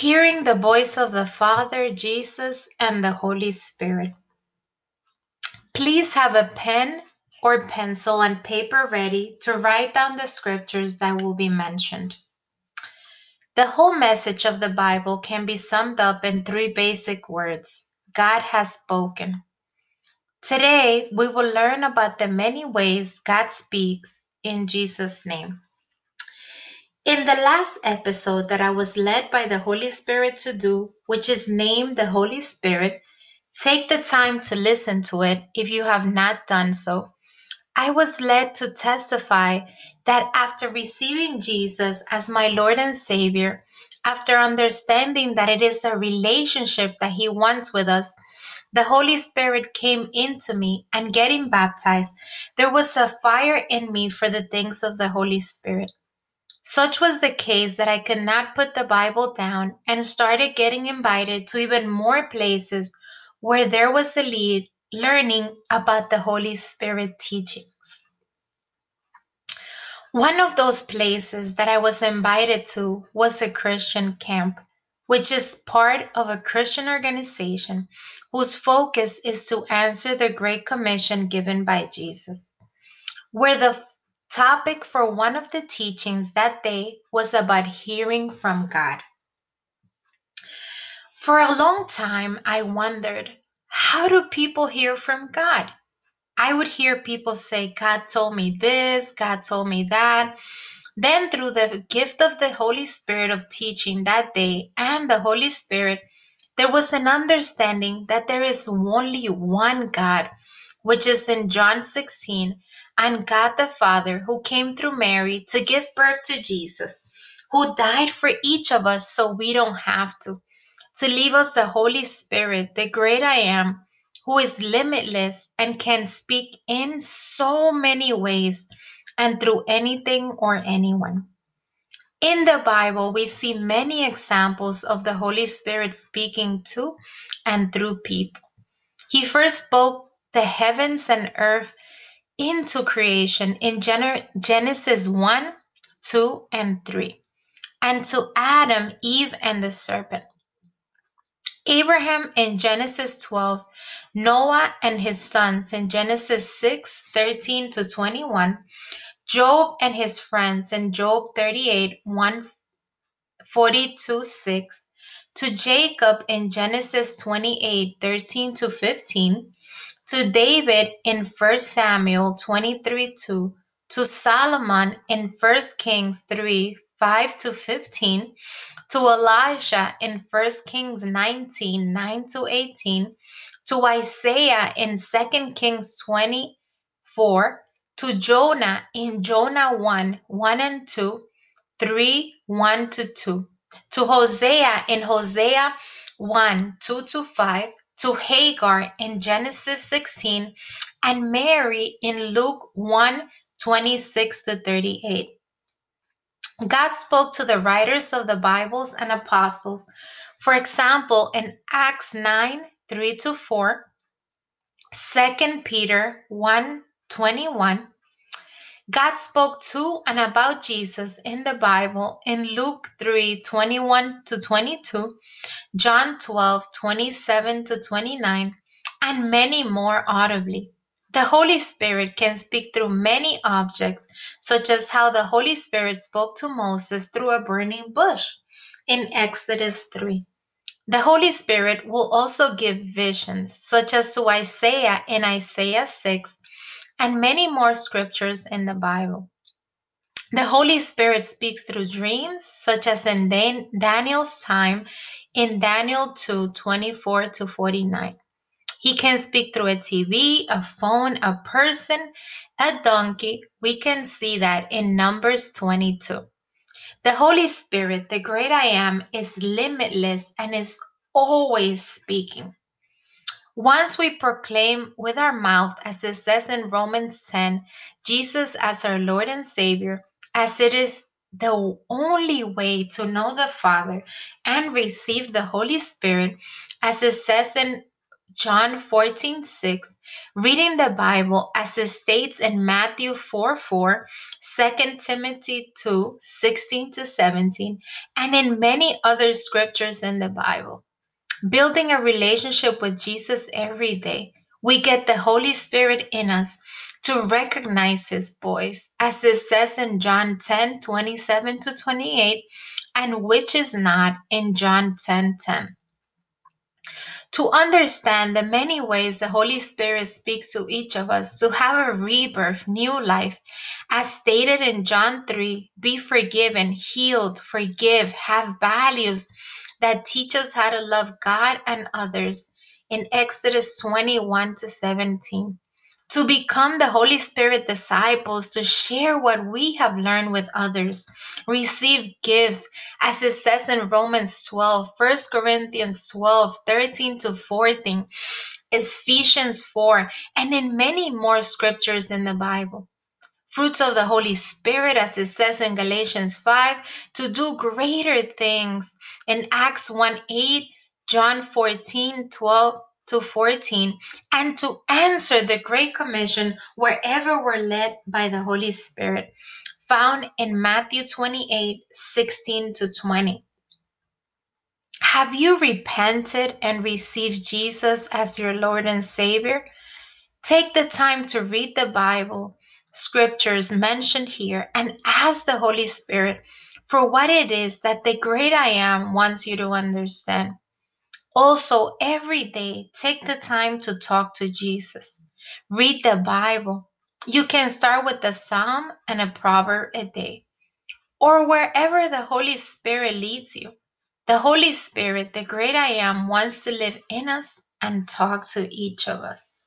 hearing the voice of the Father, Jesus, and the Holy Spirit. Please have a pen or pencil and paper ready to write down the scriptures that will be mentioned. The whole message of the Bible can be summed up in three basic words God has spoken. Today, we will learn about the many ways God speaks in Jesus' name. In the last episode that I was led by the Holy Spirit to do, which is named the Holy Spirit, take the time to listen to it if you have not done so. I was led to testify that after receiving Jesus as my Lord and Savior, after understanding that it is a relationship that He wants with us, the Holy Spirit came into me, and getting baptized, there was a fire in me for the things of the Holy Spirit. Such was the case that I could not put the Bible down and started getting invited to even more places where there was a lead learning about the Holy Spirit teachings. One of those places that I was invited to was a Christian camp, which is part of a Christian organization whose focus is to answer the Great Commission given by Jesus, where the topic for one of the teachings that day was about hearing from God. For a long time, I wondered how do people hear from God? I would hear people say, God told me this, God told me that. Then, through the gift of the Holy Spirit of teaching that day and the Holy Spirit, there was an understanding that there is only one God, which is in John 16, and God the Father, who came through Mary to give birth to Jesus, who died for each of us so we don't have to, to leave us the Holy Spirit, the great I am, who is limitless and can speak in so many ways and through anything or anyone. In the Bible, we see many examples of the Holy Spirit speaking to and through people. He first spoke the heavens and earth into creation in Genesis 1, 2, and 3, and to Adam, Eve, and the serpent. Abraham in Genesis 12, Noah and his sons in Genesis 6, 13 to 21, Job and his friends in Job 38, 1, 42, 6, to Jacob in Genesis 28, 13 to 15, to David in 1 Samuel 23 2, to Solomon in 1 Kings 3 5 to 15, to Elijah in 1 Kings 19 9 to 18, to Isaiah in 2 Kings 24, to Jonah in Jonah 1 1 and 2, 3 1 to 2, to Hosea in Hosea 1 2 to 5, to Hagar in Genesis 16, and Mary in Luke 1 26 to 38. God spoke to the writers of the Bibles and apostles. For example, in Acts 9 3 to 4, 2 Peter 1 21, God spoke to and about Jesus in the Bible in Luke 3 21 to 22, John 12 27 to 29, and many more audibly. The Holy Spirit can speak through many objects, such as how the Holy Spirit spoke to Moses through a burning bush in Exodus 3. The Holy Spirit will also give visions, such as to Isaiah in Isaiah 6, and many more scriptures in the Bible. The Holy Spirit speaks through dreams, such as in Dan- Daniel's time in Daniel 2 24 to 49. He can speak through a TV, a phone, a person, a donkey. We can see that in Numbers 22. The Holy Spirit, the great I am, is limitless and is always speaking. Once we proclaim with our mouth, as it says in Romans 10, Jesus as our Lord and Savior, as it is the only way to know the Father and receive the Holy Spirit, as it says in John 14, 6, reading the Bible as it states in Matthew 4 4, 2 Timothy 2 16 to 17, and in many other scriptures in the Bible. Building a relationship with Jesus every day, we get the Holy Spirit in us to recognize his voice, as it says in John 10 27 to 28, and which is not in John 10 10 to understand the many ways the Holy Spirit speaks to each of us to have a rebirth, new life. As stated in John 3, be forgiven, healed, forgive, have values that teach us how to love God and others in Exodus 21 to 17 to become the Holy Spirit disciples, to share what we have learned with others, receive gifts, as it says in Romans 12, 1 Corinthians 12, 13 to 14, Ephesians 4, and in many more scriptures in the Bible. Fruits of the Holy Spirit, as it says in Galatians 5, to do greater things. In Acts 1 8, John 14, 12, to 14 and to answer the Great Commission wherever we're led by the Holy Spirit, found in Matthew 28 16 to 20. Have you repented and received Jesus as your Lord and Savior? Take the time to read the Bible, scriptures mentioned here, and ask the Holy Spirit for what it is that the great I am wants you to understand. Also, every day, take the time to talk to Jesus. Read the Bible. You can start with a psalm and a proverb a day, or wherever the Holy Spirit leads you. The Holy Spirit, the great I am, wants to live in us and talk to each of us.